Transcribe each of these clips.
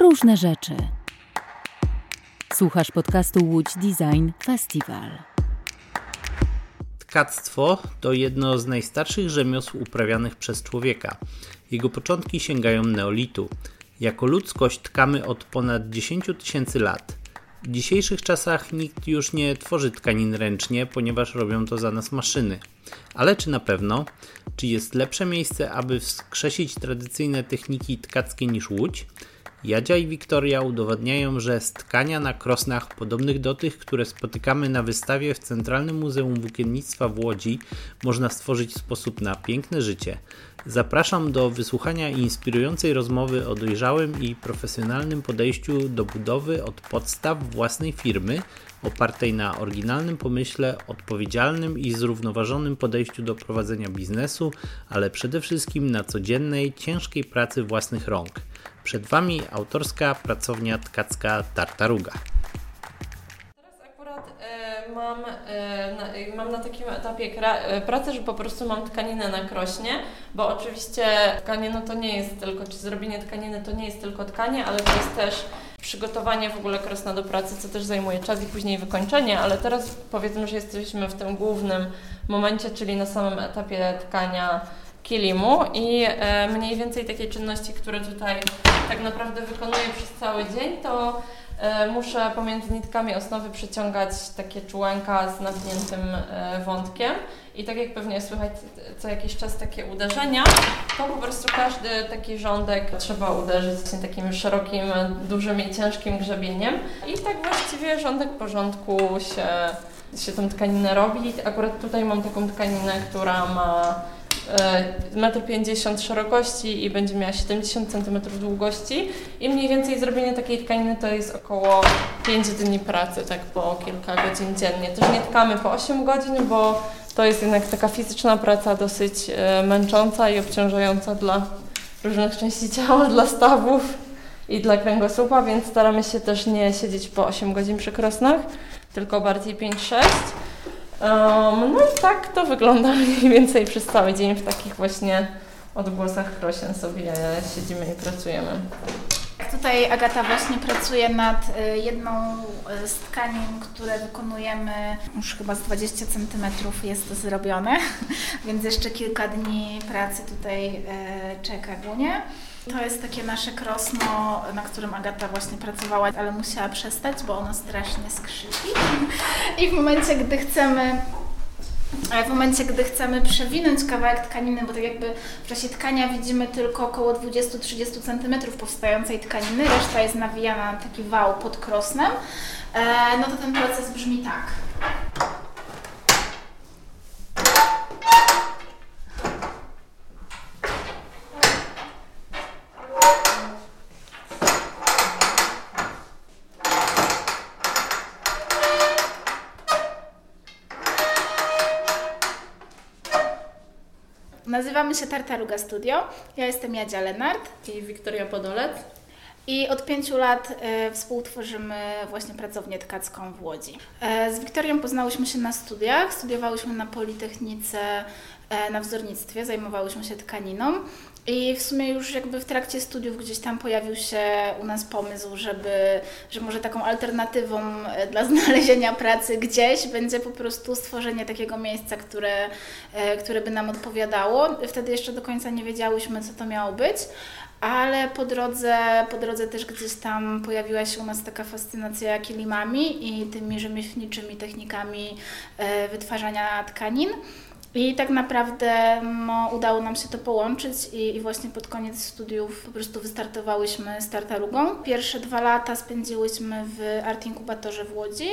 różne rzeczy. Słuchasz podcastu Łódź Design Festival. Tkactwo to jedno z najstarszych rzemiosł uprawianych przez człowieka. Jego początki sięgają neolitu. Jako ludzkość tkamy od ponad 10 tysięcy lat. W dzisiejszych czasach nikt już nie tworzy tkanin ręcznie, ponieważ robią to za nas maszyny. Ale czy na pewno? Czy jest lepsze miejsce, aby wskrzesić tradycyjne techniki tkackie niż łódź? Jadzia i Wiktoria udowadniają, że z tkania na krosnach podobnych do tych, które spotykamy na wystawie w Centralnym Muzeum Włókiennictwa w Łodzi, można stworzyć sposób na piękne życie. Zapraszam do wysłuchania inspirującej rozmowy o dojrzałym i profesjonalnym podejściu do budowy od podstaw własnej firmy, opartej na oryginalnym pomyśle, odpowiedzialnym i zrównoważonym podejściu do prowadzenia biznesu, ale przede wszystkim na codziennej, ciężkiej pracy własnych rąk. Przed Wami autorska pracownia tkacka Tartaruga. Teraz akurat e, mam, e, na, e, mam na takim etapie pracy, że po prostu mam tkaninę na krośnie, bo oczywiście tkanie to nie jest tylko, czy zrobienie tkaniny to nie jest tylko tkanie, ale to jest też przygotowanie w ogóle krosna do pracy, co też zajmuje czas i później wykończenie, ale teraz powiedzmy, że jesteśmy w tym głównym momencie, czyli na samym etapie tkania kilimu i e, mniej więcej takie czynności, które tutaj tak naprawdę wykonuję przez cały dzień, to e, muszę pomiędzy nitkami osnowy przeciągać takie czułenka z nawiniętym e, wątkiem i tak jak pewnie słychać co jakiś czas takie uderzenia, to po prostu każdy taki rządek trzeba uderzyć właśnie takim szerokim, dużym i ciężkim grzebieniem i tak właściwie rządek porządku się, się tą tkaninę robi. Akurat tutaj mam taką tkaninę, która ma 1,50 m szerokości i będzie miała 70 cm długości i mniej więcej zrobienie takiej tkaniny to jest około 5 dni pracy, tak po kilka godzin dziennie. Też nie tkamy po 8 godzin, bo to jest jednak taka fizyczna praca dosyć e, męcząca i obciążająca dla różnych części ciała, dla stawów i dla kręgosłupa, więc staramy się też nie siedzieć po 8 godzin przy krosnach, tylko bardziej 5-6. Um, no i tak to wygląda mniej więcej przez cały dzień w takich właśnie odgłosach krośen sobie siedzimy i pracujemy. Tutaj Agata właśnie pracuje nad y, jedną y, z tkanin, które wykonujemy, już chyba z 20 cm jest to zrobione, więc jeszcze kilka dni pracy tutaj y, czeka Gunie. To jest takie nasze krosno, na którym Agata właśnie pracowała, ale musiała przestać, bo ono strasznie skrzypi. I w momencie, gdy chcemy w momencie, gdy chcemy przewinąć kawałek tkaniny, bo tak jakby w czasie tkania widzimy tylko około 20-30 cm powstającej tkaniny, reszta jest nawijana na taki wał pod krosnem, e, no to ten proces brzmi tak. Nazywamy się Tartaruga Studio. Ja jestem Jadzia Lenart. I Wiktoria Podolec. I od pięciu lat e, współtworzymy właśnie pracownię tkacką w Łodzi. E, z Wiktorią poznałyśmy się na studiach. Studiowałyśmy na Politechnice e, na wzornictwie, zajmowałyśmy się tkaniną. I w sumie już jakby w trakcie studiów gdzieś tam pojawił się u nas pomysł, żeby, że może taką alternatywą e, dla znalezienia pracy gdzieś będzie po prostu stworzenie takiego miejsca, które, e, które by nam odpowiadało. Wtedy jeszcze do końca nie wiedziałyśmy, co to miało być, ale po drodze, po drodze też gdzieś tam pojawiła się u nas taka fascynacja kilimami i tymi rzemieślniczymi technikami e, wytwarzania tkanin. I tak naprawdę no, udało nam się to połączyć i, i, właśnie pod koniec studiów po prostu wystartowałyśmy z Tartarugą. Pierwsze dwa lata spędziłyśmy w Art Inkubatorze w Łodzi.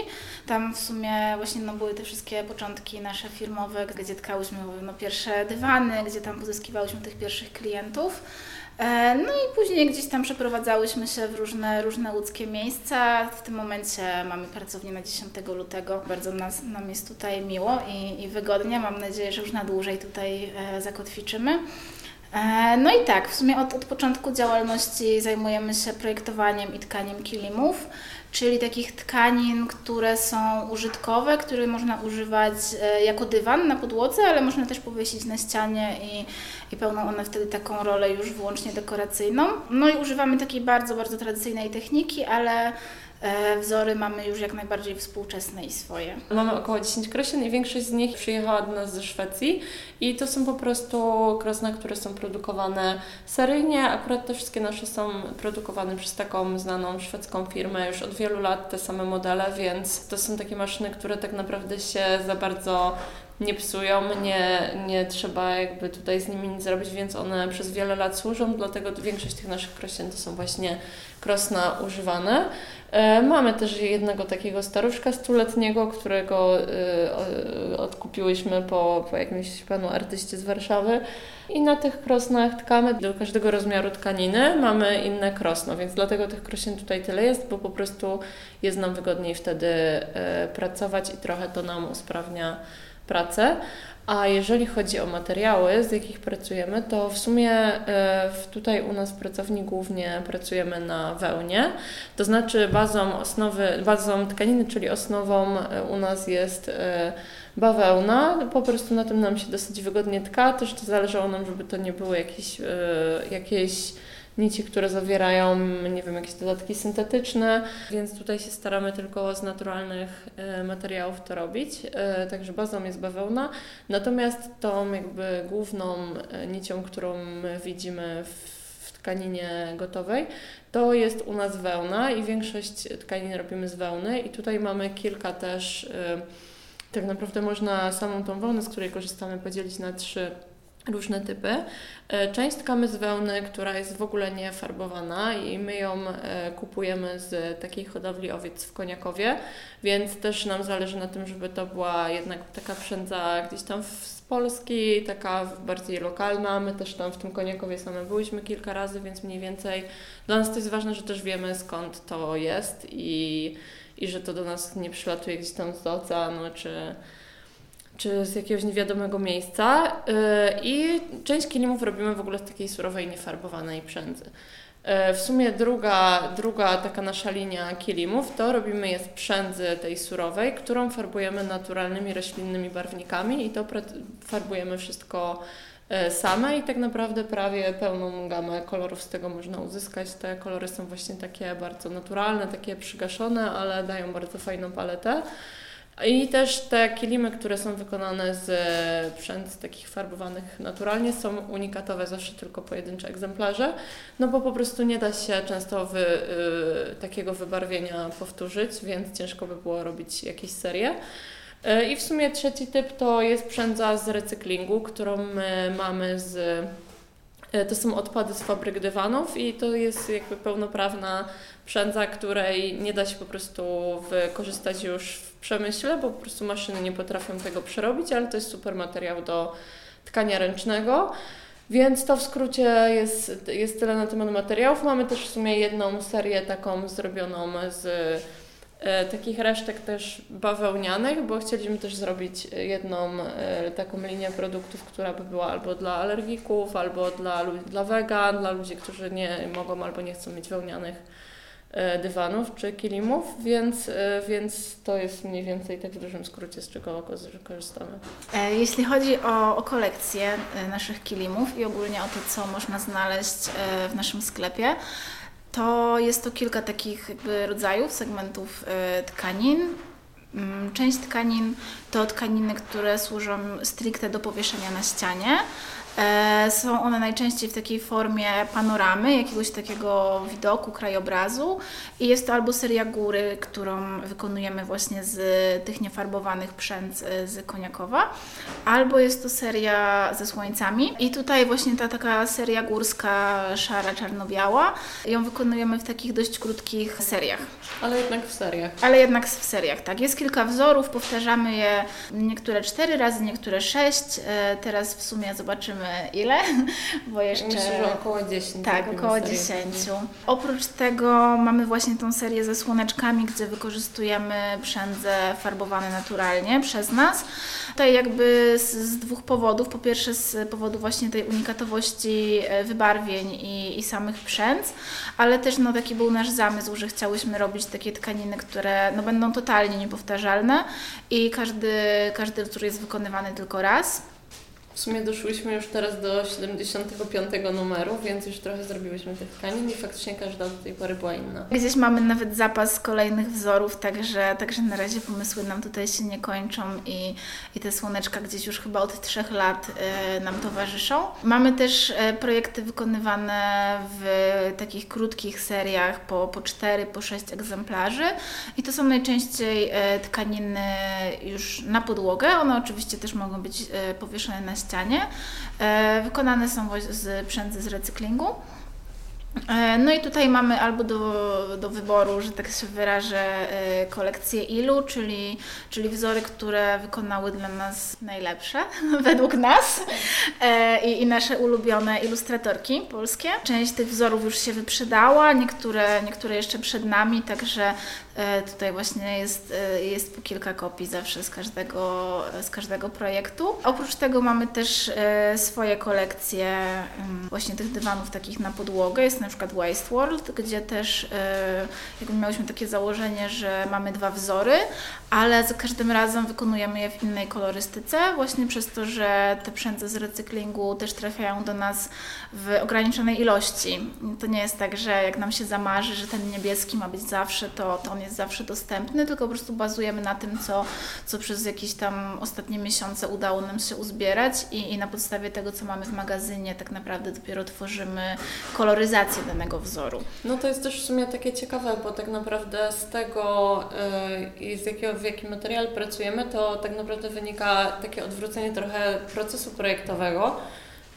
Tam w sumie właśnie no, były te wszystkie początki nasze firmowe, gdzie tkałyśmy no, pierwsze dywany, gdzie tam pozyskiwałyśmy tych pierwszych klientów. E, no i później gdzieś tam przeprowadzałyśmy się w różne, różne łódzkie miejsca. W tym momencie mamy pracownię na 10 lutego. Bardzo nas, nam jest tutaj miło i, i wygodnie. Mam nadzieję, że już na dłużej tutaj e, zakotwiczymy. E, no i tak, w sumie od, od początku działalności zajmujemy się projektowaniem i tkaniem kilimów, czyli takich tkanin, które są użytkowe, które można używać e, jako dywan na podłodze, ale można też powiesić na ścianie i, i pełną one wtedy taką rolę już wyłącznie dekoracyjną. No i używamy takiej bardzo, bardzo tradycyjnej techniki, ale wzory mamy już jak najbardziej współczesne i swoje. Mamy około 10 krosin i większość z nich przyjechała do nas ze Szwecji i to są po prostu krosna, które są produkowane seryjnie. Akurat te wszystkie nasze są produkowane przez taką znaną szwedzką firmę już od wielu lat, te same modele, więc to są takie maszyny, które tak naprawdę się za bardzo nie psują, nie, nie trzeba jakby tutaj z nimi nic zrobić, więc one przez wiele lat służą, dlatego większość tych naszych krośen to są właśnie krosna używane. E, mamy też jednego takiego staruszka stuletniego, którego e, odkupiłyśmy po, po jakimś panu artyście z Warszawy. I na tych krosnach tkamy do każdego rozmiaru tkaniny, mamy inne krosno, więc dlatego tych krosien tutaj tyle jest, bo po prostu jest nam wygodniej wtedy e, pracować i trochę to nam usprawnia pracę. A jeżeli chodzi o materiały, z jakich pracujemy, to w sumie e, tutaj u nas w pracowni głównie pracujemy na wełnie. To znaczy bazą osnowy, bazą tkaniny, czyli osnową e, u nas jest e, bawełna. Po prostu na tym nam się dosyć wygodnie tka. Też to zależało nam, żeby to nie były jakieś, jakieś nici, które zawierają, nie wiem, jakieś dodatki syntetyczne, więc tutaj się staramy tylko z naturalnych e, materiałów to robić. E, także bazą jest bawełna. Natomiast tą jakby główną e, nicią, którą widzimy w tkaninie gotowej, to jest u nas wełna i większość tkanin robimy z wełny i tutaj mamy kilka też, tak naprawdę można samą tą wełnę, z której korzystamy, podzielić na trzy różne typy. E, część tkamy z wełny, która jest w ogóle nie farbowana i my ją e, kupujemy z takiej hodowli owiec w Koniakowie, więc też nam zależy na tym, żeby to była jednak taka przędza gdzieś tam z Polski, taka bardziej lokalna. My też tam w tym Koniakowie same byliśmy kilka razy, więc mniej więcej dla nas to jest ważne, że też wiemy skąd to jest i, i że to do nas nie przylatuje gdzieś tam z oceanu czy czy z jakiegoś niewiadomego miejsca. Y, I część kilimów robimy w ogóle z takiej surowej, niefarbowanej przędzy. Y, w sumie druga, druga taka nasza linia kilimów to robimy je z przędzy tej surowej, którą farbujemy naturalnymi roślinnymi barwnikami i to farbujemy wszystko y, same i tak naprawdę prawie pełną gamę kolorów z tego można uzyskać. Te kolory są właśnie takie bardzo naturalne, takie przygaszone, ale dają bardzo fajną paletę. I też te kilimy, które są wykonane z przęd takich farbowanych naturalnie, są unikatowe, zawsze tylko pojedyncze egzemplarze, no bo po prostu nie da się często wy, y, takiego wybarwienia powtórzyć, więc ciężko by było robić jakieś serie. Y, I w sumie trzeci typ to jest przędza z recyklingu, którą my mamy z to są odpady z fabryk dywanów i to jest jakby pełnoprawna przędza, której nie da się po prostu wykorzystać już przemyśle, bo po prostu maszyny nie potrafią tego przerobić, ale to jest super materiał do tkania ręcznego. Więc to w skrócie jest, jest tyle na temat materiałów. Mamy też w sumie jedną serię taką zrobioną z e, takich resztek też bawełnianych, bo chcieliśmy też zrobić jedną e, taką linię produktów, która by była albo dla alergików, albo dla, dla wegan, dla ludzi, którzy nie mogą albo nie chcą mieć wełnianych E, dywanów czy kilimów, więc, e, więc to jest mniej więcej tak w dużym skrócie, z czego korzystamy. E, jeśli chodzi o, o kolekcję naszych kilimów i ogólnie o to, co można znaleźć w naszym sklepie, to jest to kilka takich rodzajów, segmentów tkanin. Mm, część tkanin to tkaniny, które służą stricte do powieszenia na ścianie, są one najczęściej w takiej formie panoramy, jakiegoś takiego widoku, krajobrazu i jest to albo seria góry, którą wykonujemy właśnie z tych niefarbowanych przędz e, z Koniakowa, albo jest to seria ze słońcami i tutaj właśnie ta taka seria górska, szara, czarno-biała, ją wykonujemy w takich dość krótkich seriach. Ale jednak w seriach. Ale jednak w seriach, tak. Jest kilka wzorów, powtarzamy je niektóre cztery razy, niektóre sześć. E, teraz w sumie zobaczymy ile, bo jeszcze... Myślę, że około 10. Tak, około serię. 10. Oprócz tego mamy właśnie tą serię ze słoneczkami, gdzie wykorzystujemy przędze farbowane naturalnie przez nas. Tutaj jakby z, z dwóch powodów. Po pierwsze z powodu właśnie tej unikatowości e, wybarwień i, i samych przędz, ale też no, taki był nasz zamysł, że chciałyśmy robić takie tkaniny, które no, będą totalnie niepowtarzalne i każdy, każdy wzór jest wykonywany tylko raz. W sumie doszłyśmy już teraz do 75 numeru, więc już trochę zrobiłyśmy tych tkanin i faktycznie każda do tej pory była inna. Gdzieś mamy nawet zapas kolejnych wzorów, także, także na razie pomysły nam tutaj się nie kończą i, i te słoneczka gdzieś już chyba od trzech lat e, nam towarzyszą. Mamy też e, projekty wykonywane w takich krótkich seriach po, po 4, po 6 egzemplarzy i to są najczęściej e, tkaniny już na podłogę. One oczywiście też mogą być e, powieszone na ścianie. E, wykonane są z przędzy z recyklingu. E, No i tutaj mamy albo do, do wyboru, że tak się wyrażę, e, kolekcję ilu, czyli, czyli wzory, które wykonały dla nas najlepsze, według nas i, i nasze ulubione ilustratorki polskie. Część tych wzorów już się wyprzedała, niektóre, niektóre jeszcze przed nami, także tutaj właśnie jest, e, jest po kilka kopii zawsze z każdego, z każdego projektu. Oprócz tego mamy też e, swoje kolekcje właśnie tych dywanów takich na podłogę. Jest na przykład Waste World, gdzie też e, jakby miałyśmy takie założenie, że mamy dwa wzory, ale za każdym razem wykonujemy je w innej kolorystyce, właśnie przez to, że te przędze z recyklingu też trafiają do nas w ograniczonej ilości. To nie jest tak, że jak nam się zamarzy, że ten niebieski ma być zawsze, to, to on jest zawsze dostępny, tylko po prostu bazujemy na tym, co, co przez jakieś tam ostatnie miesiące udało nam się uzbierać i, i na podstawie tego, co mamy w magazynie, tak naprawdę dopiero tworzymy koloryzację danego wzoru. No to jest też w sumie takie ciekawe, bo tak naprawdę z tego, yy, z jakiego, w jakim materiale pracujemy, to tak naprawdę wynika takie odwrócenie trochę procesu projektowego,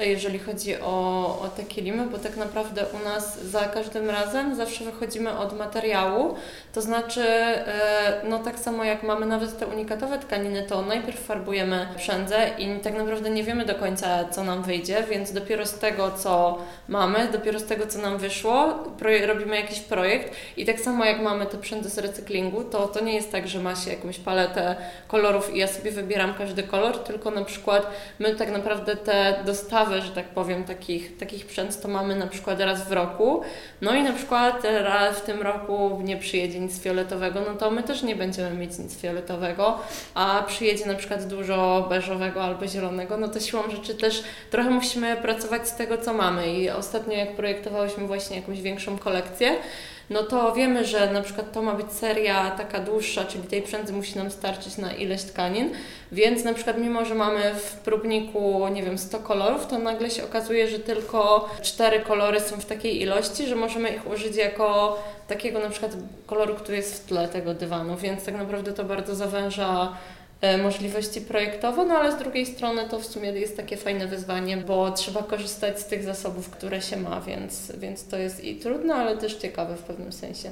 jeżeli chodzi o, o te kilimy, bo tak naprawdę u nas za każdym razem zawsze wychodzimy od materiału, to znaczy, yy, no tak samo jak mamy nawet te unikatowe tkaniny, to najpierw farbujemy wszędzie i tak naprawdę nie wiemy do końca, co nam wyjdzie, więc dopiero z tego, co mamy, dopiero z tego, co nam wyszło, robimy jakiś projekt. I tak samo jak mamy te przędy z recyklingu, to to nie jest tak, że ma się jakąś paletę kolorów i ja sobie wybieram każdy kolor, tylko na przykład my tak naprawdę te dostawy, że tak powiem, takich, takich przęd to mamy na przykład raz w roku, no i na przykład raz w tym roku nie przyjedzie nic fioletowego, no to my też nie będziemy mieć nic fioletowego, a przyjedzie na przykład dużo beżowego albo zielonego, no to siłą rzeczy też trochę musimy pracować z tego, co mamy. I ostatnio jak projektowałyśmy właśnie jakąś większą kolekcję, no to wiemy, że na przykład to ma być seria taka dłuższa, czyli tej przędzy musi nam starczyć na ileś tkanin, więc na przykład mimo, że mamy w próbniku, nie wiem, 100 kolorów, to nagle się okazuje, że tylko 4 kolory są w takiej ilości, że możemy ich użyć jako takiego na przykład koloru, który jest w tle tego dywanu, więc tak naprawdę to bardzo zawęża możliwości projektowe, no ale z drugiej strony to w sumie jest takie fajne wyzwanie, bo trzeba korzystać z tych zasobów, które się ma, więc, więc to jest i trudne, ale też ciekawe w pewnym sensie.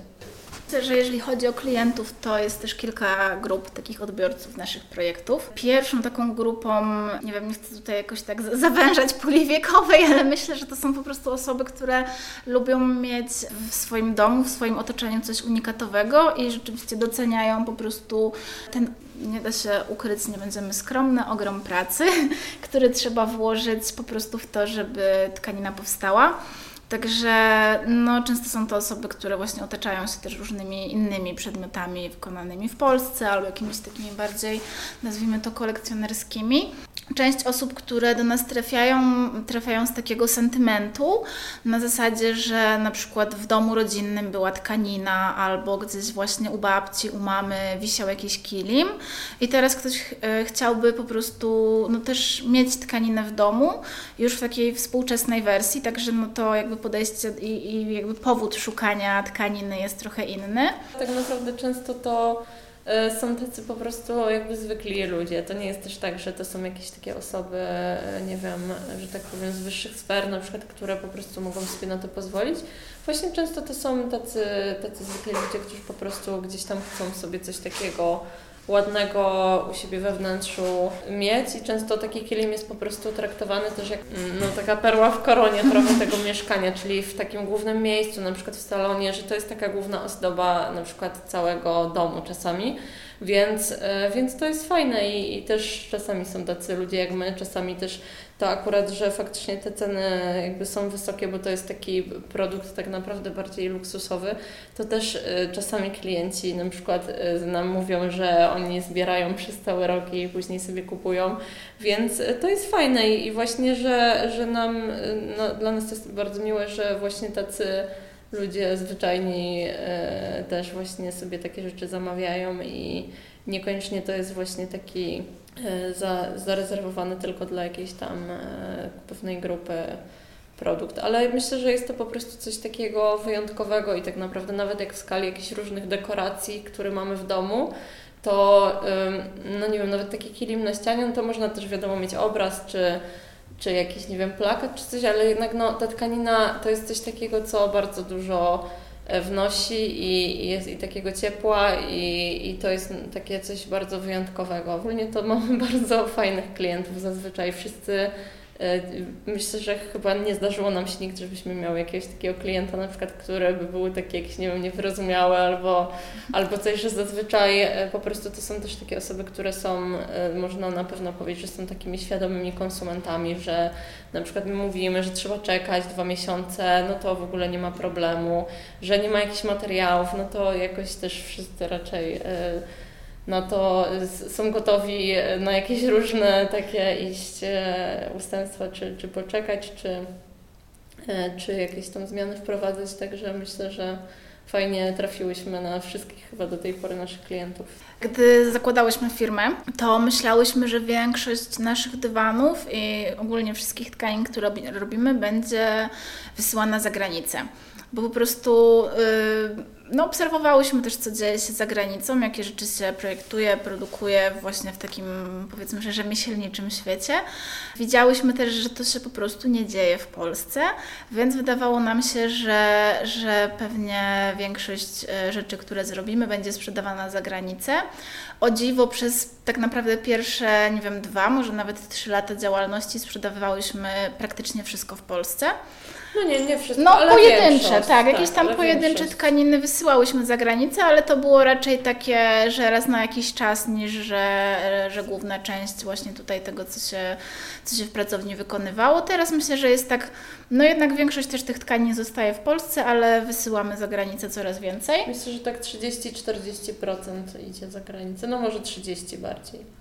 Myślę, że jeżeli chodzi o klientów, to jest też kilka grup takich odbiorców naszych projektów. Pierwszą taką grupą, nie wiem, nie chcę tutaj jakoś tak zawężać puli wiekowej, ale myślę, że to są po prostu osoby, które lubią mieć w swoim domu, w swoim otoczeniu coś unikatowego i rzeczywiście doceniają po prostu ten nie da się ukryć, nie będziemy skromne, ogrom pracy, który trzeba włożyć po prostu w to, żeby tkanina powstała. Także no, często są to osoby, które właśnie otaczają się też różnymi innymi przedmiotami wykonanymi w Polsce albo jakimiś takimi bardziej, nazwijmy to, kolekcjonerskimi. Część osób, które do nas trafiają, trafiają z takiego sentymentu, na zasadzie, że na przykład w domu rodzinnym była tkanina, albo gdzieś właśnie u babci, u mamy wisiał jakiś kilim i teraz ktoś e, chciałby po prostu no, też mieć tkaninę w domu, już w takiej współczesnej wersji, także no to jakby podejście i, i jakby powód szukania tkaniny jest trochę inny. Tak naprawdę często to są tacy po prostu jakby zwykli ludzie. To nie jest też tak, że to są jakieś takie osoby, e, nie wiem, że tak powiem, z wyższych sfer, na przykład, które po prostu mogą sobie na to pozwolić. Właśnie często to są tacy, tacy zwykli ludzie, którzy po prostu gdzieś tam chcą sobie coś takiego ładnego u siebie we wnętrzu mieć i często taki kilim jest po prostu traktowany też jak mm, no, taka perła w koronie trochę tego mieszkania, czyli w takim głównym miejscu, na przykład w salonie, że to jest taka główna ozdoba na przykład całego domu czasami. Więc, e, więc to jest fajne i, i też czasami są tacy ludzie jak my, czasami też to akurat, że faktycznie te ceny jakby są wysokie, bo to jest taki produkt tak naprawdę bardziej luksusowy, to też y, czasami klienci na przykład y, nam mówią, że oni zbierają przez cały rok i później sobie kupują, więc to jest fajne i właśnie, że, że nam, no, dla nas to jest bardzo miłe, że właśnie tacy ludzie zwyczajni też właśnie sobie takie rzeczy zamawiają i niekoniecznie to jest właśnie taki E, za, zarezerwowany tylko dla jakiejś tam e, pewnej grupy produkt, ale myślę, że jest to po prostu coś takiego wyjątkowego i tak naprawdę nawet jak w skali jakichś różnych dekoracji, które mamy w domu, to no nie wiem, nawet taki kilim na ścianie, no to można też wiadomo mieć obraz, czy, czy jakiś, nie wiem, plakat, czy coś, ale jednak no, ta tkanina to jest coś takiego, co bardzo dużo wnosi i, jest i takiego ciepła i, i to jest takie coś bardzo wyjątkowego. Ogólnie to mamy bardzo fajnych klientów zazwyczaj. Wszyscy E, myślę, że chyba nie zdarzyło nam się nigdy, żebyśmy miały jakiegoś takiego klienta, na przykład, który by był taki jakiś, nie wiem, niewyrozumiały albo, albo coś, że zazwyczaj e, po prostu to są też takie osoby, które są, e, można na pewno powiedzieć, że są takimi świadomymi konsumentami, że na przykład my mówimy, że trzeba czekać dwa miesiące, no to w ogóle nie ma problemu, że nie ma jakichś materiałów, no to jakoś też wszyscy raczej no to są gotowi na jakieś różne takie iść e, ustępstwa, czy, czy poczekać, czy, e, czy jakieś tam zmiany wprowadzać. Także myślę, że fajnie trafiłyśmy na wszystkich chyba do tej pory naszych klientów. Gdy zakładałyśmy firmę, to myślałyśmy, że większość naszych dywanów i ogólnie wszystkich tkanin, które robimy, będzie wysyłana za granicę. Bo po prostu yy, no, obserwowałyśmy też, co dzieje się za granicą, jakie rzeczy się projektuje, produkuje właśnie w takim, powiedzmy, że rzemieślniczym świecie. Widziałyśmy też, że to się po prostu nie dzieje w Polsce, więc wydawało nam się, że, że pewnie większość e, rzeczy, które zrobimy, będzie sprzedawana za granicę. O dziwo, przez tak naprawdę pierwsze, nie wiem, dwa, może nawet trzy lata działalności sprzedawałyśmy praktycznie wszystko w Polsce. No nie, nie wszystko, No ale pojedyncze, tak, tak, jakieś tam pojedyncze większość. tkaniny wysyłałyśmy za granicę, ale to było raczej takie, że raz na jakiś czas, niż że, że główna część właśnie tutaj tego, co się, co się w pracowni wykonywało. Teraz myślę, że jest tak, no jednak większość też tych tkanin zostaje w Polsce, ale wysyłamy za granicę coraz więcej. Myślę, że tak 30-40% idzie za granicę, no może 30 bardziej.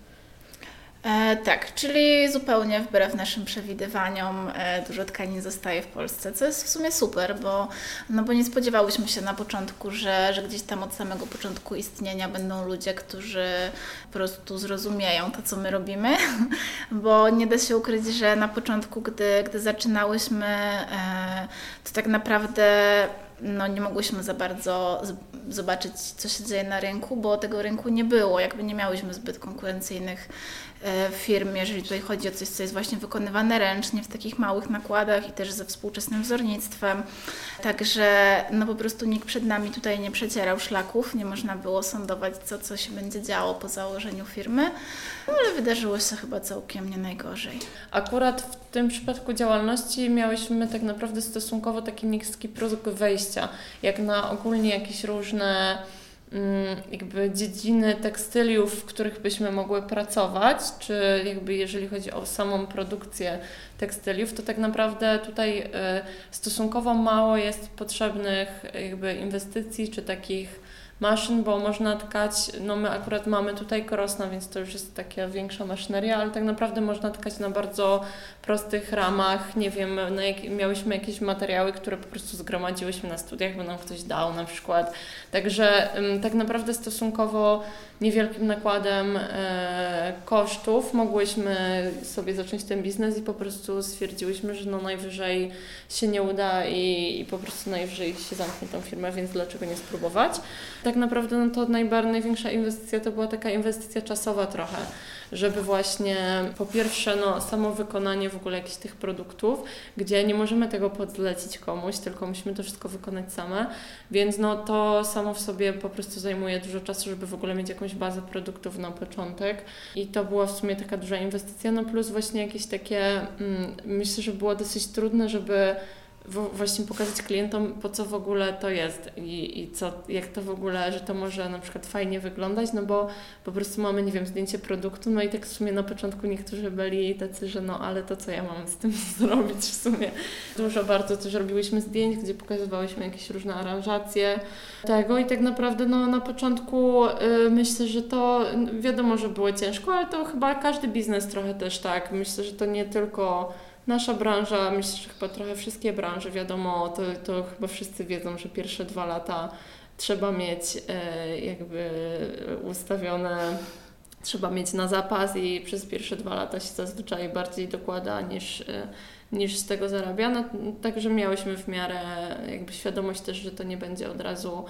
E, tak, czyli zupełnie wbrew naszym przewidywaniom e, dużo tkanin zostaje w Polsce, co jest w sumie super, bo, no bo nie spodziewałyśmy się na początku, że, że gdzieś tam od samego początku istnienia będą ludzie, którzy po prostu zrozumieją to, co my robimy, bo nie da się ukryć, że na początku, gdy, gdy zaczynałyśmy, e, to tak naprawdę no, nie mogłyśmy za bardzo zobaczyć, co się dzieje na rynku, bo tego rynku nie było. Jakby nie miałyśmy zbyt konkurencyjnych firm, jeżeli tutaj chodzi o coś, co jest właśnie wykonywane ręcznie w takich małych nakładach i też ze współczesnym wzornictwem. Także no po prostu nikt przed nami tutaj nie przecierał szlaków, nie można było sądować, co, co się będzie działo po założeniu firmy, no, ale wydarzyło się chyba całkiem nie najgorzej. Akurat w tym przypadku działalności miałyśmy tak naprawdę stosunkowo taki niski próg wejścia, jak na ogólnie jakieś różne jakby dziedziny tekstyliów, w których byśmy mogły pracować, czy jakby jeżeli chodzi o samą produkcję tekstyliów, to tak naprawdę tutaj y, stosunkowo mało jest potrzebnych jakby inwestycji, czy takich maszyn, bo można tkać, no my akurat mamy tutaj Korosna, więc to już jest taka większa maszyneria, ale tak naprawdę można tkać na bardzo prostych ramach, nie wiem, jak, miałyśmy jakieś materiały, które po prostu zgromadziłyśmy na studiach, bo nam ktoś dał na przykład. Także tak naprawdę stosunkowo niewielkim nakładem e, kosztów mogłyśmy sobie zacząć ten biznes i po prostu stwierdziłyśmy, że no najwyżej się nie uda i, i po prostu najwyżej się zamknie tą firmę, więc dlaczego nie spróbować. tak naprawdę no to najbardziej największa inwestycja to była taka inwestycja czasowa trochę, żeby właśnie po pierwsze no, samo wykonanie w ogóle jakichś tych produktów, gdzie nie możemy tego podlecić komuś, tylko musimy to wszystko wykonać same, więc no to samo w sobie po prostu zajmuje dużo czasu, żeby w ogóle mieć jakąś bazę produktów na początek. I to była w sumie taka duża inwestycja, no plus właśnie jakieś takie, mm, myślę, że było dosyć trudne, żeby właśnie pokazać klientom, po co w ogóle to jest i, i co, jak to w ogóle, że to może na przykład fajnie wyglądać, no bo po prostu mamy, nie wiem, zdjęcie produktu, no i tak w sumie na początku niektórzy byli tacy, że no ale to co ja mam z tym zrobić w sumie. Dużo bardzo też robiłyśmy zdjęć, gdzie pokazywałyśmy jakieś różne aranżacje tego i tak naprawdę no na początku y, myślę, że to wiadomo, że było ciężko, ale to chyba każdy biznes trochę też tak. Myślę, że to nie tylko Nasza branża, myślę, że chyba trochę wszystkie branże, wiadomo, to, to chyba wszyscy wiedzą, że pierwsze dwa lata trzeba mieć e, jakby ustawione, trzeba mieć na zapas i przez pierwsze dwa lata się zazwyczaj bardziej dokłada niż, e, niż z tego zarabia. No, także miałyśmy w miarę jakby świadomość też, że to nie będzie od razu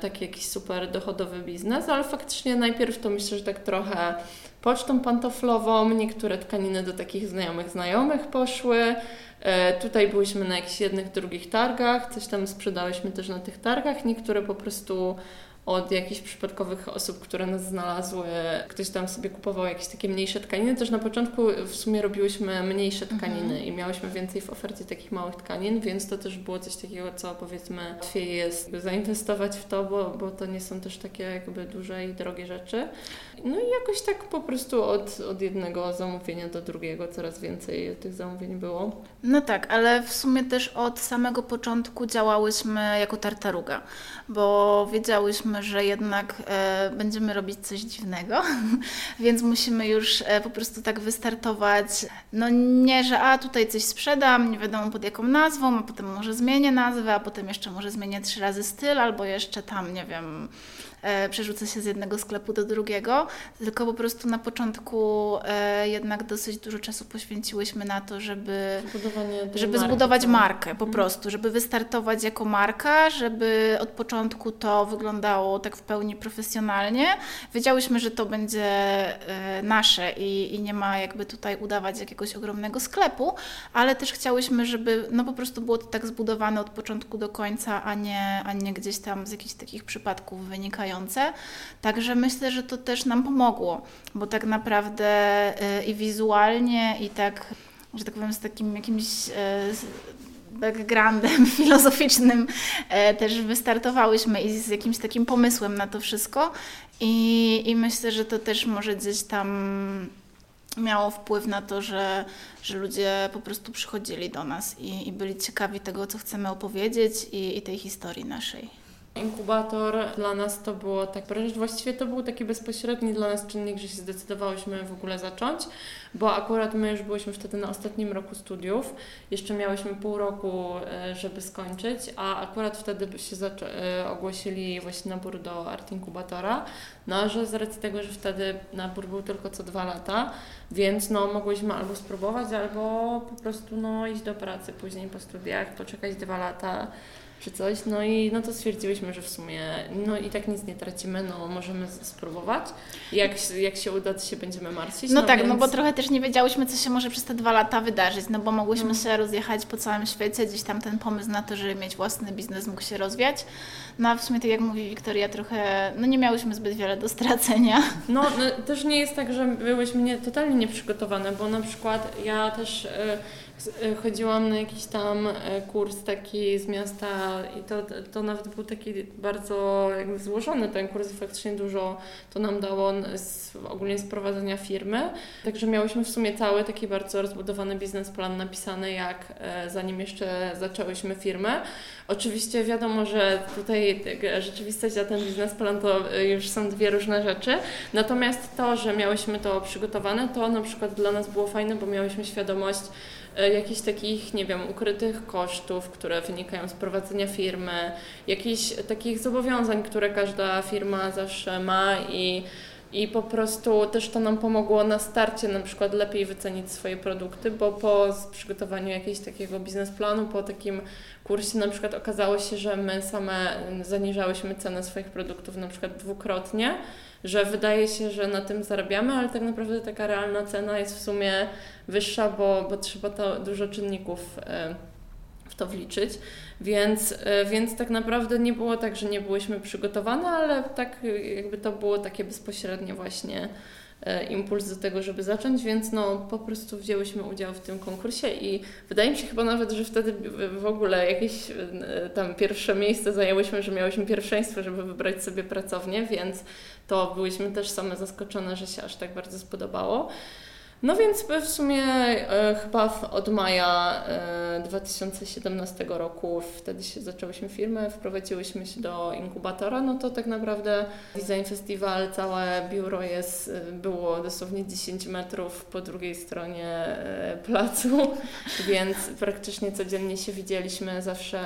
taki jakiś super dochodowy biznes, ale faktycznie najpierw to myślę, że tak trochę pocztą pantoflową, niektóre tkaniny do takich znajomych znajomych poszły. E, tutaj byliśmy na jakichś jednych, drugich targach, coś tam sprzedałyśmy też na tych targach, niektóre po prostu od jakichś przypadkowych osób, które nas znalazły. Ktoś tam sobie kupował jakieś takie mniejsze tkaniny. Też na początku w sumie robiłyśmy mniejsze mhm. tkaniny mhm. i miałyśmy więcej w ofercie takich małych tkanin, więc to też było coś takiego, co powiedzmy łatwiej jest zainwestować w to, bo, bo to nie są też takie jakby duże i drogie rzeczy. No i jakoś tak po prostu od, od jednego zamówienia do drugiego coraz więcej tych zamówień było. No tak, ale w sumie też od samego początku działałyśmy jako tartaruga, bo wiedziałyśmy, że jednak e, będziemy robić coś dziwnego, więc musimy już e, po prostu tak wystartować. No nie, że a tutaj coś sprzedam, nie wiadomo pod jaką nazwą, a potem może zmienię nazwę, a potem jeszcze może zmienię trzy razy styl, albo jeszcze tam, nie wiem, e, przerzucę się z jednego sklepu do drugiego, tylko po prostu na początku e, jednak dosyć dużo czasu poświęciłyśmy na to, żeby, żeby marki, zbudować tak. markę po mhm. prostu, żeby wystartować jako marka, żeby od początku to wyglądało tak w pełni profesjonalnie. Wiedziałyśmy, że to będzie e, nasze i, i nie ma jakby tutaj udawać jakiegoś ogromnego sklepu, ale też chciałyśmy, żeby no po prostu było to tak zbudowane od początku do końca, a nie, a nie gdzieś tam z jakichś takich przypadków Także myślę, że to też nam pomogło, bo tak naprawdę e, i wizualnie, i tak, że tak powiem, z takim jakimś e, backgroundem filozoficznym e, też wystartowałyśmy i z jakimś takim pomysłem na to wszystko. I, I myślę, że to też może gdzieś tam miało wpływ na to, że, że ludzie po prostu przychodzili do nas i, i byli ciekawi tego, co chcemy opowiedzieć i, i tej historii naszej. Inkubator dla nas to było tak, właściwie to był taki bezpośredni dla nas czynnik, że się zdecydowałyśmy w ogóle zacząć, bo akurat my już byliśmy wtedy na ostatnim roku studiów, jeszcze miałyśmy pół roku, e, żeby skończyć, a akurat wtedy się e, ogłosili właśnie nabór do Art Inkubatora, no że z racji tego, że wtedy nabór był tylko co dwa lata, więc no mogłyśmy albo spróbować, albo po prostu no iść do pracy później po studiach, poczekać dwa lata, czy coś, no i no to stwierdziłyśmy, że w sumie no i tak nic nie tracimy, no możemy spróbować. Jak, jak się uda, to się będziemy martwić. No, no tak, no więc... no bo trochę też nie wiedziałyśmy, co się może przez te dwa lata wydarzyć, no bo mogłyśmy no. się rozjechać po całym świecie, gdzieś tam ten pomysł na to, żeby mieć własny biznes mógł się rozwiać. No a w sumie tak jak mówi Wiktoria, trochę, no nie miałyśmy zbyt wiele do stracenia. No, no też nie jest tak, że byłyśmy nie, totalnie nieprzygotowane, bo na przykład ja też... E, chodziłam na jakiś tam e, kurs taki z miasta i to, to nawet był taki bardzo jakby złożony ten kurs faktycznie dużo to nam dało z, ogólnie z prowadzenia firmy. Także miałyśmy w sumie cały taki bardzo rozbudowany biznesplan napisany, jak e, zanim jeszcze zaczęłyśmy firmę. Oczywiście wiadomo, że tutaj rzeczywistość a ten biznesplan to już są dwie różne rzeczy. Natomiast to, że miałyśmy to przygotowane, to na przykład dla nas było fajne, bo miałyśmy świadomość, E, jakichś takich, nie wiem, ukrytych kosztów, które wynikają z prowadzenia firmy, jakichś takich zobowiązań, które każda firma zawsze ma i i po prostu też to nam pomogło na starcie na przykład lepiej wycenić swoje produkty, bo po przygotowaniu jakiegoś takiego biznesplanu, po takim kursie na przykład okazało się, że my same zaniżałyśmy cenę swoich produktów na przykład dwukrotnie, że wydaje się, że na tym zarabiamy, ale tak naprawdę taka realna cena jest w sumie wyższa, bo, bo trzeba to dużo czynników e, to wliczyć. Więc, e, więc tak naprawdę nie było tak, że nie byłyśmy przygotowane, ale tak jakby to było takie bezpośrednie właśnie e, impuls do tego, żeby zacząć, więc no po prostu wzięłyśmy udział w tym konkursie i wydaje mi się chyba nawet, że wtedy w ogóle jakieś e, tam pierwsze miejsce zajęłyśmy, że miałyśmy pierwszeństwo, żeby wybrać sobie pracownię, więc to byłyśmy też same zaskoczone, że się aż tak bardzo spodobało. No więc w sumie e, chyba od maja e, 2017 roku, wtedy się zaczęłyśmy firmę, wprowadziłyśmy się do inkubatora, no to tak naprawdę Design Festival, całe biuro jest, e, było dosłownie 10 metrów po drugiej stronie e, placu, więc praktycznie codziennie się widzieliśmy, zawsze,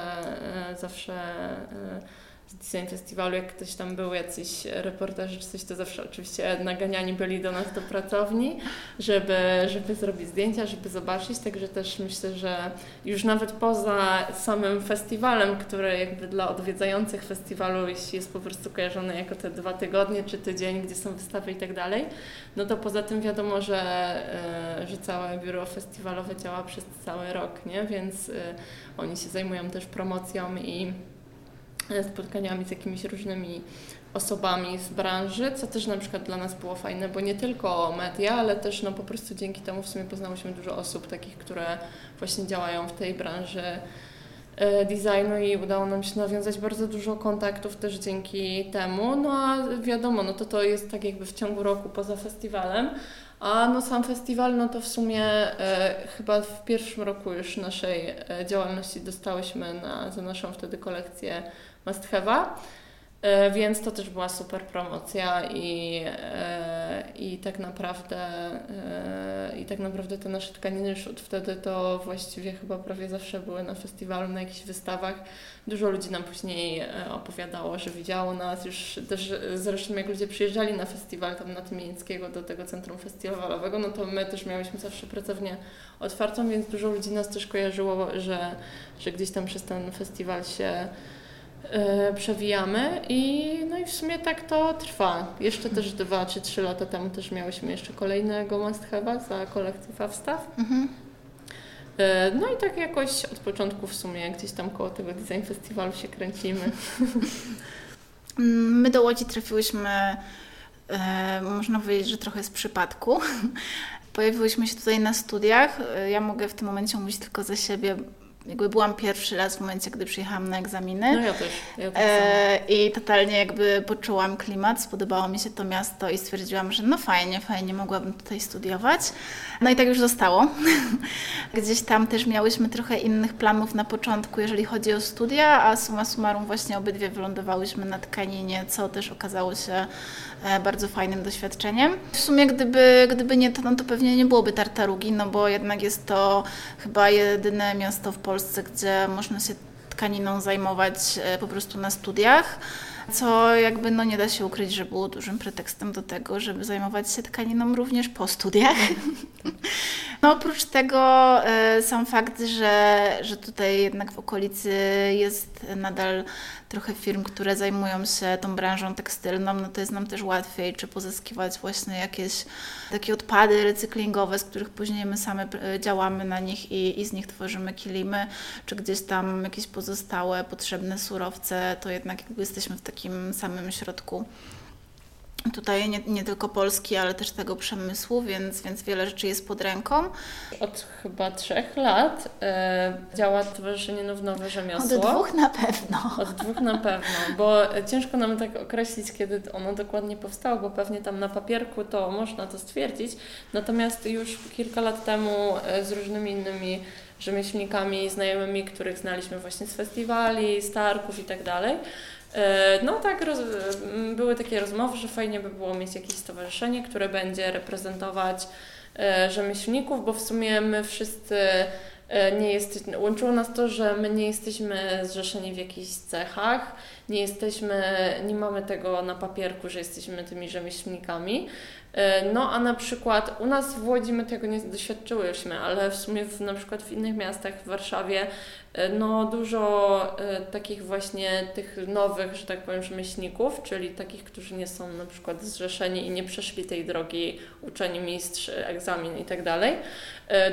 e, zawsze e, z Design Festiwalu, jak ktoś tam był, jacyś reporterzy czy coś, to zawsze oczywiście naganiani byli do nas do pracowni, żeby, żeby zrobić zdjęcia, żeby zobaczyć, także też myślę, że już nawet poza samym festiwalem, który jakby dla odwiedzających festiwalu, jeśli jest po prostu kojarzony jako te dwa tygodnie czy tydzień, gdzie są wystawy i tak dalej, no to poza tym wiadomo, że, e, że całe biuro festiwalowe działa przez cały rok, nie? więc e, oni się zajmują też promocją i spotkaniami z jakimiś różnymi osobami z branży, co też na przykład dla nas było fajne, bo nie tylko media, ale też no po prostu dzięki temu w sumie poznałyśmy dużo osób takich, które właśnie działają w tej branży e, designu i udało nam się nawiązać bardzo dużo kontaktów też dzięki temu. No a wiadomo, no to to jest tak jakby w ciągu roku poza festiwalem, a no sam festiwal, no to w sumie e, chyba w pierwszym roku już naszej e, działalności dostałyśmy na, za naszą wtedy kolekcję Must Have'a. E, więc to też była super promocja i, e, i tak naprawdę e, i tak naprawdę te nasze tkaniny od wtedy to właściwie chyba prawie zawsze były na festiwalu, na jakichś wystawach. Dużo ludzi nam później opowiadało, że widziało nas już też zresztą jak ludzie przyjeżdżali na festiwal tam na Tymińskiego do tego centrum festiwalowego, no to my też miałyśmy zawsze pracownię otwartą, więc dużo ludzi nas też kojarzyło, że, że gdzieś tam przez ten festiwal się przewijamy i no i w sumie tak to trwa. Jeszcze też dwa czy trzy lata temu też miałyśmy jeszcze kolejnego Must Have'a za kolekcję Fawstaw. Mhm. E, no i tak jakoś od początku w sumie gdzieś tam koło tego design festiwalu się kręcimy. My do Łodzi trafiłyśmy, e, można powiedzieć, że trochę z przypadku. Pojawiłyśmy się tutaj na studiach. Ja mogę w tym momencie mówić tylko za siebie, jakby byłam pierwszy raz w momencie, gdy przyjechałam na egzaminy. No ja też. Ja też e, I totalnie jakby poczułam klimat, spodobało mi się to miasto i stwierdziłam, że no fajnie, fajnie, mogłabym tutaj studiować. No i tak już zostało. Gdzieś tam też miałyśmy trochę innych planów na początku, jeżeli chodzi o studia, a summa summarum właśnie obydwie wylądowałyśmy na tkaninie, co też okazało się bardzo fajnym doświadczeniem. W sumie gdyby, gdyby nie to, no to pewnie nie byłoby Tartarugi, no bo jednak jest to chyba jedyne miasto w Polsce, gdzie można się tkaniną zajmować e, po prostu na studiach co jakby no nie da się ukryć, że było dużym pretekstem do tego, żeby zajmować się tkaniną również po studiach. No oprócz tego e, sam fakt, że, że tutaj jednak w okolicy jest nadal trochę firm, które zajmują się tą branżą tekstylną, no to jest nam też łatwiej, czy pozyskiwać właśnie jakieś takie odpady recyklingowe, z których później my same e, działamy na nich i, i z nich tworzymy kilimy, czy gdzieś tam jakieś pozostałe potrzebne surowce, to jednak jakby jesteśmy w takim samym środku tutaj nie, nie, tylko Polski, ale też tego przemysłu, więc, więc wiele rzeczy jest pod ręką. Od chyba trzech lat e, działa Stowarzyszenie Nowe Rzemiosło. Od dwóch na pewno. Od dwóch na pewno, bo ciężko nam tak określić, kiedy ono dokładnie powstało, bo pewnie tam na papierku to można to stwierdzić, natomiast już kilka lat temu e, z różnymi innymi rzemieślnikami, znajomymi, których znaliśmy właśnie z festiwali, z targów i tak dalej, no tak, roz, były takie rozmowy, że fajnie by było mieć jakieś stowarzyszenie, które będzie reprezentować e, rzemieślników, bo w sumie my wszyscy nie jest, łączyło nas to, że my nie jesteśmy zrzeszeni w jakichś cechach, nie jesteśmy, nie mamy tego na papierku, że jesteśmy tymi rzemieślnikami, E, no a na przykład u nas w Łodzi my tego nie doświadczyłyśmy, ale w sumie w, na przykład w innych miastach, w Warszawie, e, no dużo e, takich właśnie tych nowych, że tak powiem, rzemieślników, czyli takich, którzy nie są na przykład zrzeszeni i nie przeszli tej drogi uczeni mistrz, egzamin i tak dalej,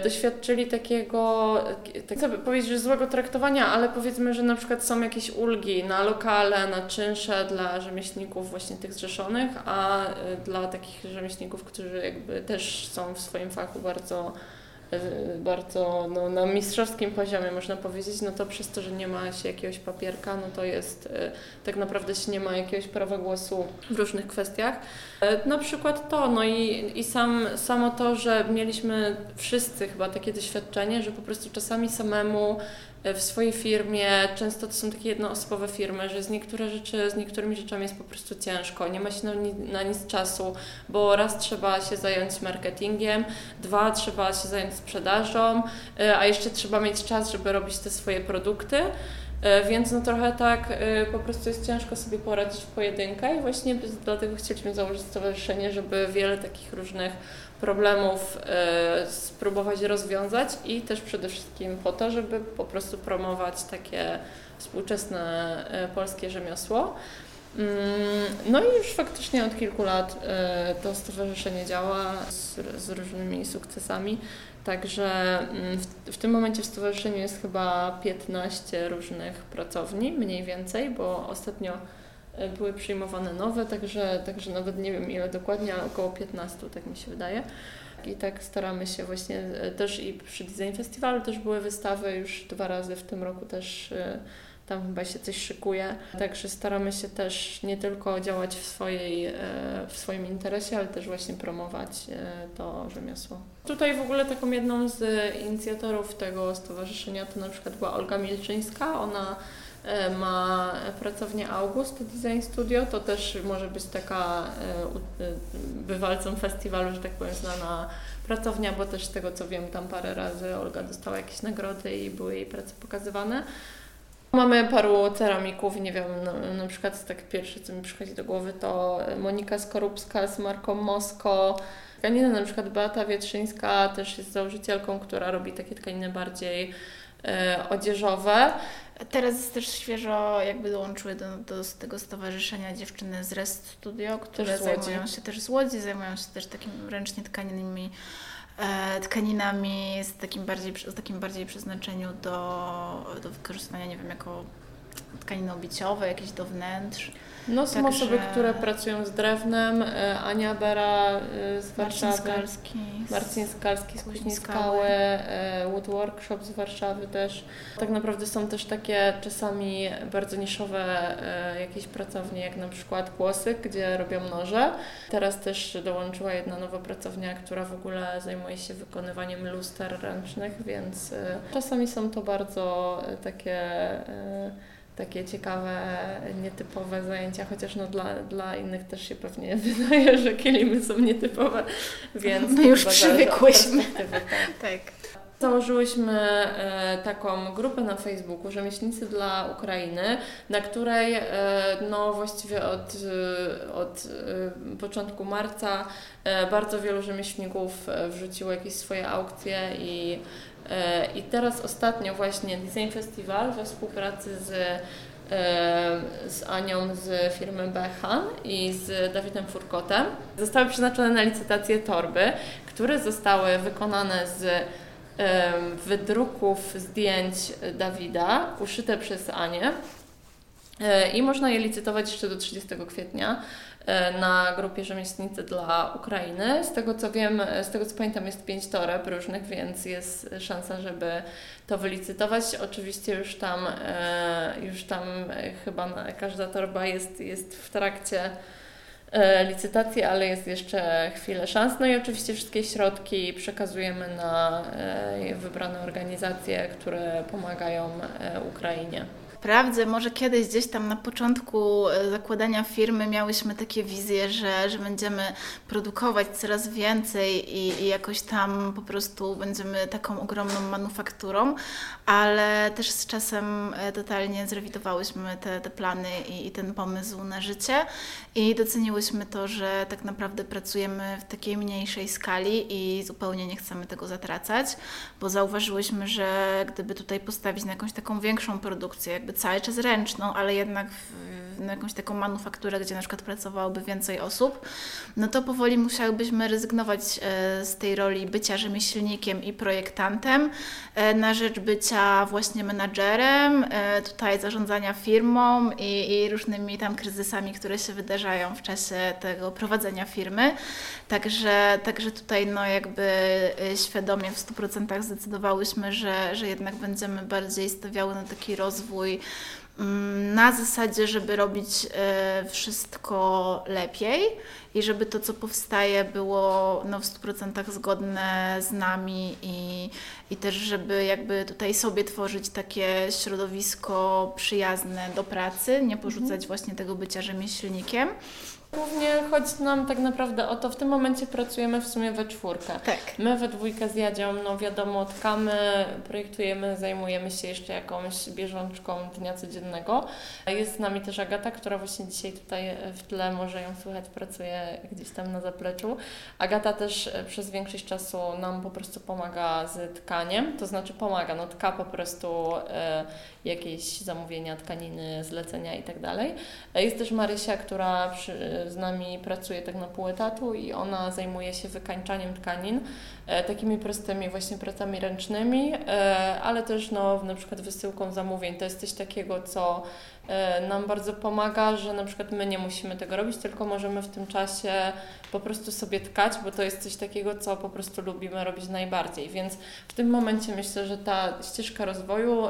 doświadczyli takiego, tak sobie powiedzieć, że złego traktowania, ale powiedzmy, że na przykład są jakieś ulgi na lokale, na czynsze dla rzemieślników właśnie tych zrzeszonych, a dla takich rzemieślników którzy jakby też są w swoim fachu bardzo e, bardzo no, na mistrzowskim poziomie, można powiedzieć, no to przez to, że nie ma się jakiegoś papierka, no to jest e, tak naprawdę się nie ma jakiegoś prawa głosu w różnych kwestiach. E, na przykład to, no i, i sam, samo to, że mieliśmy wszyscy chyba takie doświadczenie, że po prostu czasami samemu w swojej firmie, często to są takie jednoosobowe firmy, że z niektóre rzeczy, z niektórymi rzeczami jest po prostu ciężko, nie ma się na, na nic czasu, bo raz trzeba się zająć marketingiem, dwa trzeba się zająć sprzedażą, e, a jeszcze trzeba mieć czas, żeby robić te swoje produkty. E, więc no trochę tak e, po prostu jest ciężko sobie poradzić w pojedynkę i właśnie dlatego chcieliśmy założyć stowarzyszenie, żeby wiele takich różnych problemów e, spróbować rozwiązać i też przede wszystkim po to, żeby po prostu promować takie współczesne polskie rzemiosło. Mm, no i już faktycznie od kilku lat to stowarzyszenie działa z, z różnymi sukcesami. Także mm, w, w, tym momencie w stowarzyszeniu jest chyba 15 różnych pracowni, mniej więcej, bo ostatnio e, były przyjmowane nowe, także, także nawet nie wiem ile dokładnie, ale około 15, tak mi się wydaje. I tak staramy się właśnie e, też i przy Design Festiwalu też były wystawy już dwa razy w tym roku też e, tam chyba się coś szykuje. Także staramy się też nie tylko działać w, swojej, w swoim interesie, ale też właśnie promować to rzemiosło. Tutaj w ogóle taką jedną z inicjatorów tego stowarzyszenia to na przykład była Olga Milczyńska. Ona e, ma pracownię August Design Studio. To też może być taka e, e, bywalcą festiwalu, że tak powiem, znana pracownia, bo też z tego co wiem, tam parę razy Olga dostała jakieś nagrody i były jej prace pokazywane. Mamy paru ceramików, nie wiem, na, na przykład tak pierwsze, co mi przychodzi do głowy, to Monika Skorupska z marką Mosko, tkaniny, na przykład Beata Wietrzyńska też jest założycielką, która robi takie tkaniny bardziej e, odzieżowe. Teraz jest też świeżo jakby dołączyły do, do tego stowarzyszenia dziewczyny z Rest Studio, które zajmują się też z Łodzi, zajmują się też takimi ręcznie tkaniniami e, tkaninami z takim bardziej, z takim bardziej przeznaczeniu do, do wykorzystania, nie wiem, jako tkaniny obiciowe, jakieś do wnętrz. No są Także... osoby, które pracują z drewnem, e, Ania Bera e, z Warszawy, Marcin Skalski, Marcin Skalski z Kuźni Skały, e, Wood Workshop z Warszawy też. Tak naprawdę są też takie czasami bardzo niszowe jakieś pracownie, jak na przykład Kłosy, gdzie robią noże. Teraz też dołączyła jedna nowa pracownia, która w ogóle zajmuje się wykonywaniem luster ręcznych, więc czasami są to bardzo takie takie ciekawe, nietypowe zajęcia, chociaż no dla, dla innych też się pewnie wydaje, że kilimy są nietypowe, więc... My już przywykłyśmy. Tak. tak. Założyłyśmy e, taką grupę na Facebooku Rzemieślnicy dla Ukrainy, na której e, no właściwie od, e, od początku marca bardzo wielu rzemieślników wrzuciło jakieś swoje aukcje i i teraz ostatnio właśnie Design Festival we współpracy z, z Anią z firmy Bechan i z Dawidem Furkotem zostały przeznaczone na licytację torby, które zostały wykonane z wydruków zdjęć Dawida, uszyte przez Anię. E, I można je licytować jeszcze do 30 kwietnia. E, na grupie Rzemieślnicy dla Ukrainy. Z tego co wiem, z tego co pamiętam jest pięć toreb różnych, więc jest szansa, żeby to wylicytować. Oczywiście już tam, e, już tam chyba każda torba jest, jest w trakcie e, licytacji, ale jest jeszcze chwilę szans. No i oczywiście wszystkie środki przekazujemy na wybrane organizacje, które pomagają Ukrainie. Wprawdzie może kiedyś gdzieś tam na początku e, zakładania firmy miałyśmy takie wizje, że, że będziemy produkować coraz więcej i, i jakoś tam po prostu będziemy taką ogromną manufakturą, ale też z czasem e, totalnie zrewidowałyśmy te, te plany i, i ten pomysł na życie i doceniłyśmy to, że tak naprawdę pracujemy w takiej mniejszej skali i zupełnie nie chcemy tego zatracać, bo zauważyłyśmy, że gdyby tutaj postawić na jakąś taką większą produkcję, jakby cały czas ręczną, ale jednak w, na jakąś taką manufakturę, gdzie na przykład pracowałoby więcej osób, no to powoli musiałybyśmy rezygnować e, z tej roli bycia rzemieślnikiem i projektantem e, na rzecz bycia właśnie menadżerem, e, tutaj zarządzania firmą i, i różnymi tam kryzysami, które się wydarzają w czasie tego prowadzenia firmy. Także, także tutaj no jakby świadomie w 100% zdecydowałyśmy, że, że jednak będziemy bardziej stawiały na taki rozwój na zasadzie, żeby robić wszystko lepiej i żeby to, co powstaje, było no, w 100% zgodne z nami i, i też, żeby jakby tutaj sobie tworzyć takie środowisko przyjazne do pracy, nie porzucać mhm. właśnie tego bycia rzemieślnikiem. Głównie chodzi nam tak naprawdę o to, w tym momencie pracujemy w sumie we czwórkę. Tak. My we dwójkę z Jadzią, no wiadomo, tkamy, projektujemy, zajmujemy się jeszcze jakąś bieżączką dnia codziennego. Jest z nami też Agata, która właśnie dzisiaj tutaj w tle, może ją słychać, pracuje gdzieś tam na zapleczu. Agata też e, przez większość czasu nam po prostu pomaga z tkaniem, to znaczy pomaga, no tka po prostu e, jakieś zamówienia, tkaniny, zlecenia i tak jest też Marysia, która przy, z nami pracuje tak na pół etatu i ona zajmuje się wykańczaniem tkanin, e, takimi prostymi właśnie pracami ręcznymi, e, ale też no, na przykład wysyłką zamówień. To jest coś takiego, co e, nam bardzo pomaga, że na przykład my nie musimy tego robić, tylko możemy w tym czasie po prostu sobie tkać, bo to jest coś takiego, co po prostu lubimy robić najbardziej. Więc w tym momencie myślę, że ta ścieżka rozwoju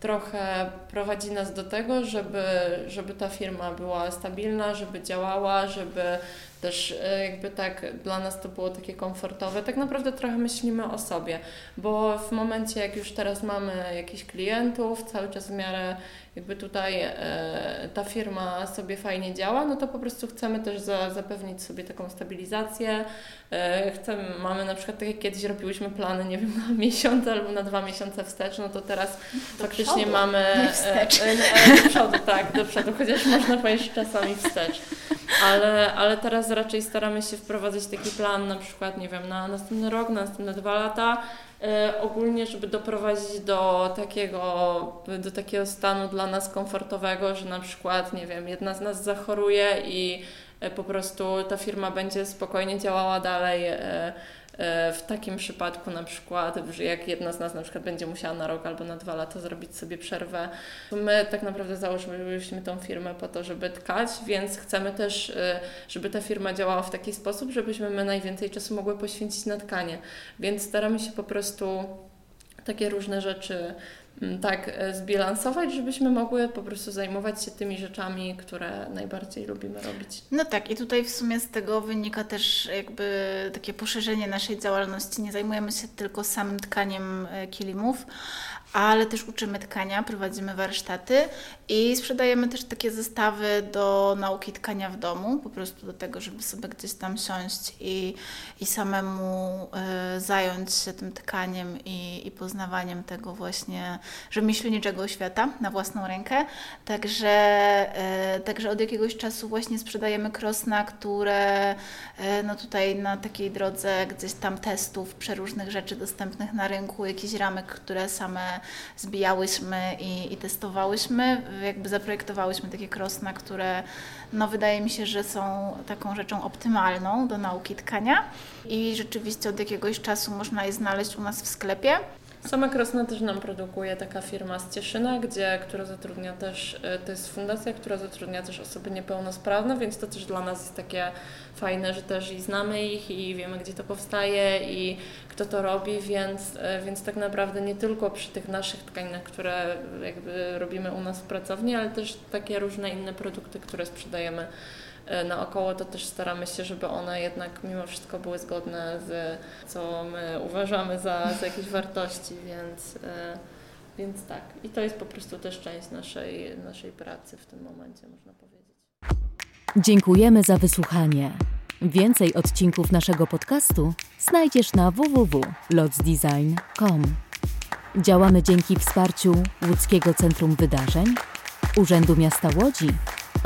trochę prowadzi nas do tego, żeby, żeby ta firma była stabilna, żeby działała, żeby też e, jakby tak dla nas to było takie komfortowe. Tak naprawdę trochę myślimy o sobie, bo w momencie jak już teraz mamy jakichś klientów, cały czas w miarę jakby tutaj e, ta firma sobie fajnie działa, no to po prostu chcemy też za, zapewnić sobie taką stabilizację. E, chcemy, mamy na przykład tak jak kiedyś robiłyśmy plany, nie wiem, na miesiąc albo na dwa miesiące wstecz, no to teraz do faktycznie przodu, mamy nie wstecz. Do przodu, tak, do przodu, chociaż można powiedzieć czasami wstecz. Ale, ale teraz raczej staramy się wprowadzać taki plan na przykład, nie wiem, na następny rok, na następne dwa lata, E, ogólnie, żeby doprowadzić do takiego, do takiego stanu dla nas komfortowego, że na przykład, nie wiem, jedna z nas zachoruje i e, po prostu ta firma będzie spokojnie działała dalej E, w takim przypadku na przykład, że jak jedna z nas na przykład będzie musiała na rok albo na dwa lata zrobić sobie przerwę, my tak naprawdę założyliśmy tą firmę po to, żeby tkać, więc chcemy też, e, żeby ta firma działała w taki sposób, żebyśmy my najwięcej czasu mogły poświęcić na tkanie. Więc staramy się po prostu takie różne rzeczy tak e, zbilansować, żebyśmy mogły po prostu zajmować się tymi rzeczami, które najbardziej lubimy robić. No tak, i tutaj w sumie z tego wynika też jakby takie poszerzenie naszej działalności. Nie zajmujemy się tylko samym tkaniem e, kilimów, ale też uczymy tkania, prowadzimy warsztaty i sprzedajemy też takie zestawy do nauki tkania w domu, po prostu do tego, żeby sobie gdzieś tam siąść i, i samemu y, zająć się tym tkaniem i, i poznawaniem tego właśnie rzemieślniczego świata na własną rękę. Także, y, także od jakiegoś czasu właśnie sprzedajemy krosna, które y, no tutaj na takiej drodze gdzieś tam testów przeróżnych rzeczy dostępnych na rynku, jakichś ramek, które same zbijałyśmy i, i testowałyśmy, jakby zaprojektowałyśmy takie krosna, które no wydaje mi się, że są taką rzeczą optymalną do nauki tkania i rzeczywiście od jakiegoś czasu można je znaleźć u nas w sklepie. Same Krosna też nam produkuje taka firma z Cieszyna, gdzie, która zatrudnia też, e, to jest fundacja, która zatrudnia też osoby niepełnosprawne, więc to też dla nas jest takie fajne, że też i znamy ich i wiemy, gdzie to powstaje i kto to robi, więc, e, więc tak naprawdę nie tylko przy tych naszych tkaninach, które jakby robimy u nas w pracowni, ale też takie różne inne produkty, które sprzedajemy naokoło, to też staramy się, żeby one jednak mimo wszystko były zgodne z co my uważamy za, za jakieś wartości, więc, e, więc tak. I to jest po prostu też część naszej, naszej pracy w tym momencie, można powiedzieć. Dziękujemy za wysłuchanie. Więcej odcinków naszego podcastu znajdziesz na www.lotsdesign.com. Działamy dzięki wsparciu Łódzkiego Centrum Wydarzeń, Urzędu Miasta Łodzi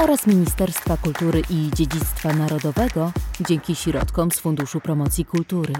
oraz Ministerstwa Kultury i Dziedzictwa Narodowego dzięki środkom z Funduszu Promocji Kultury.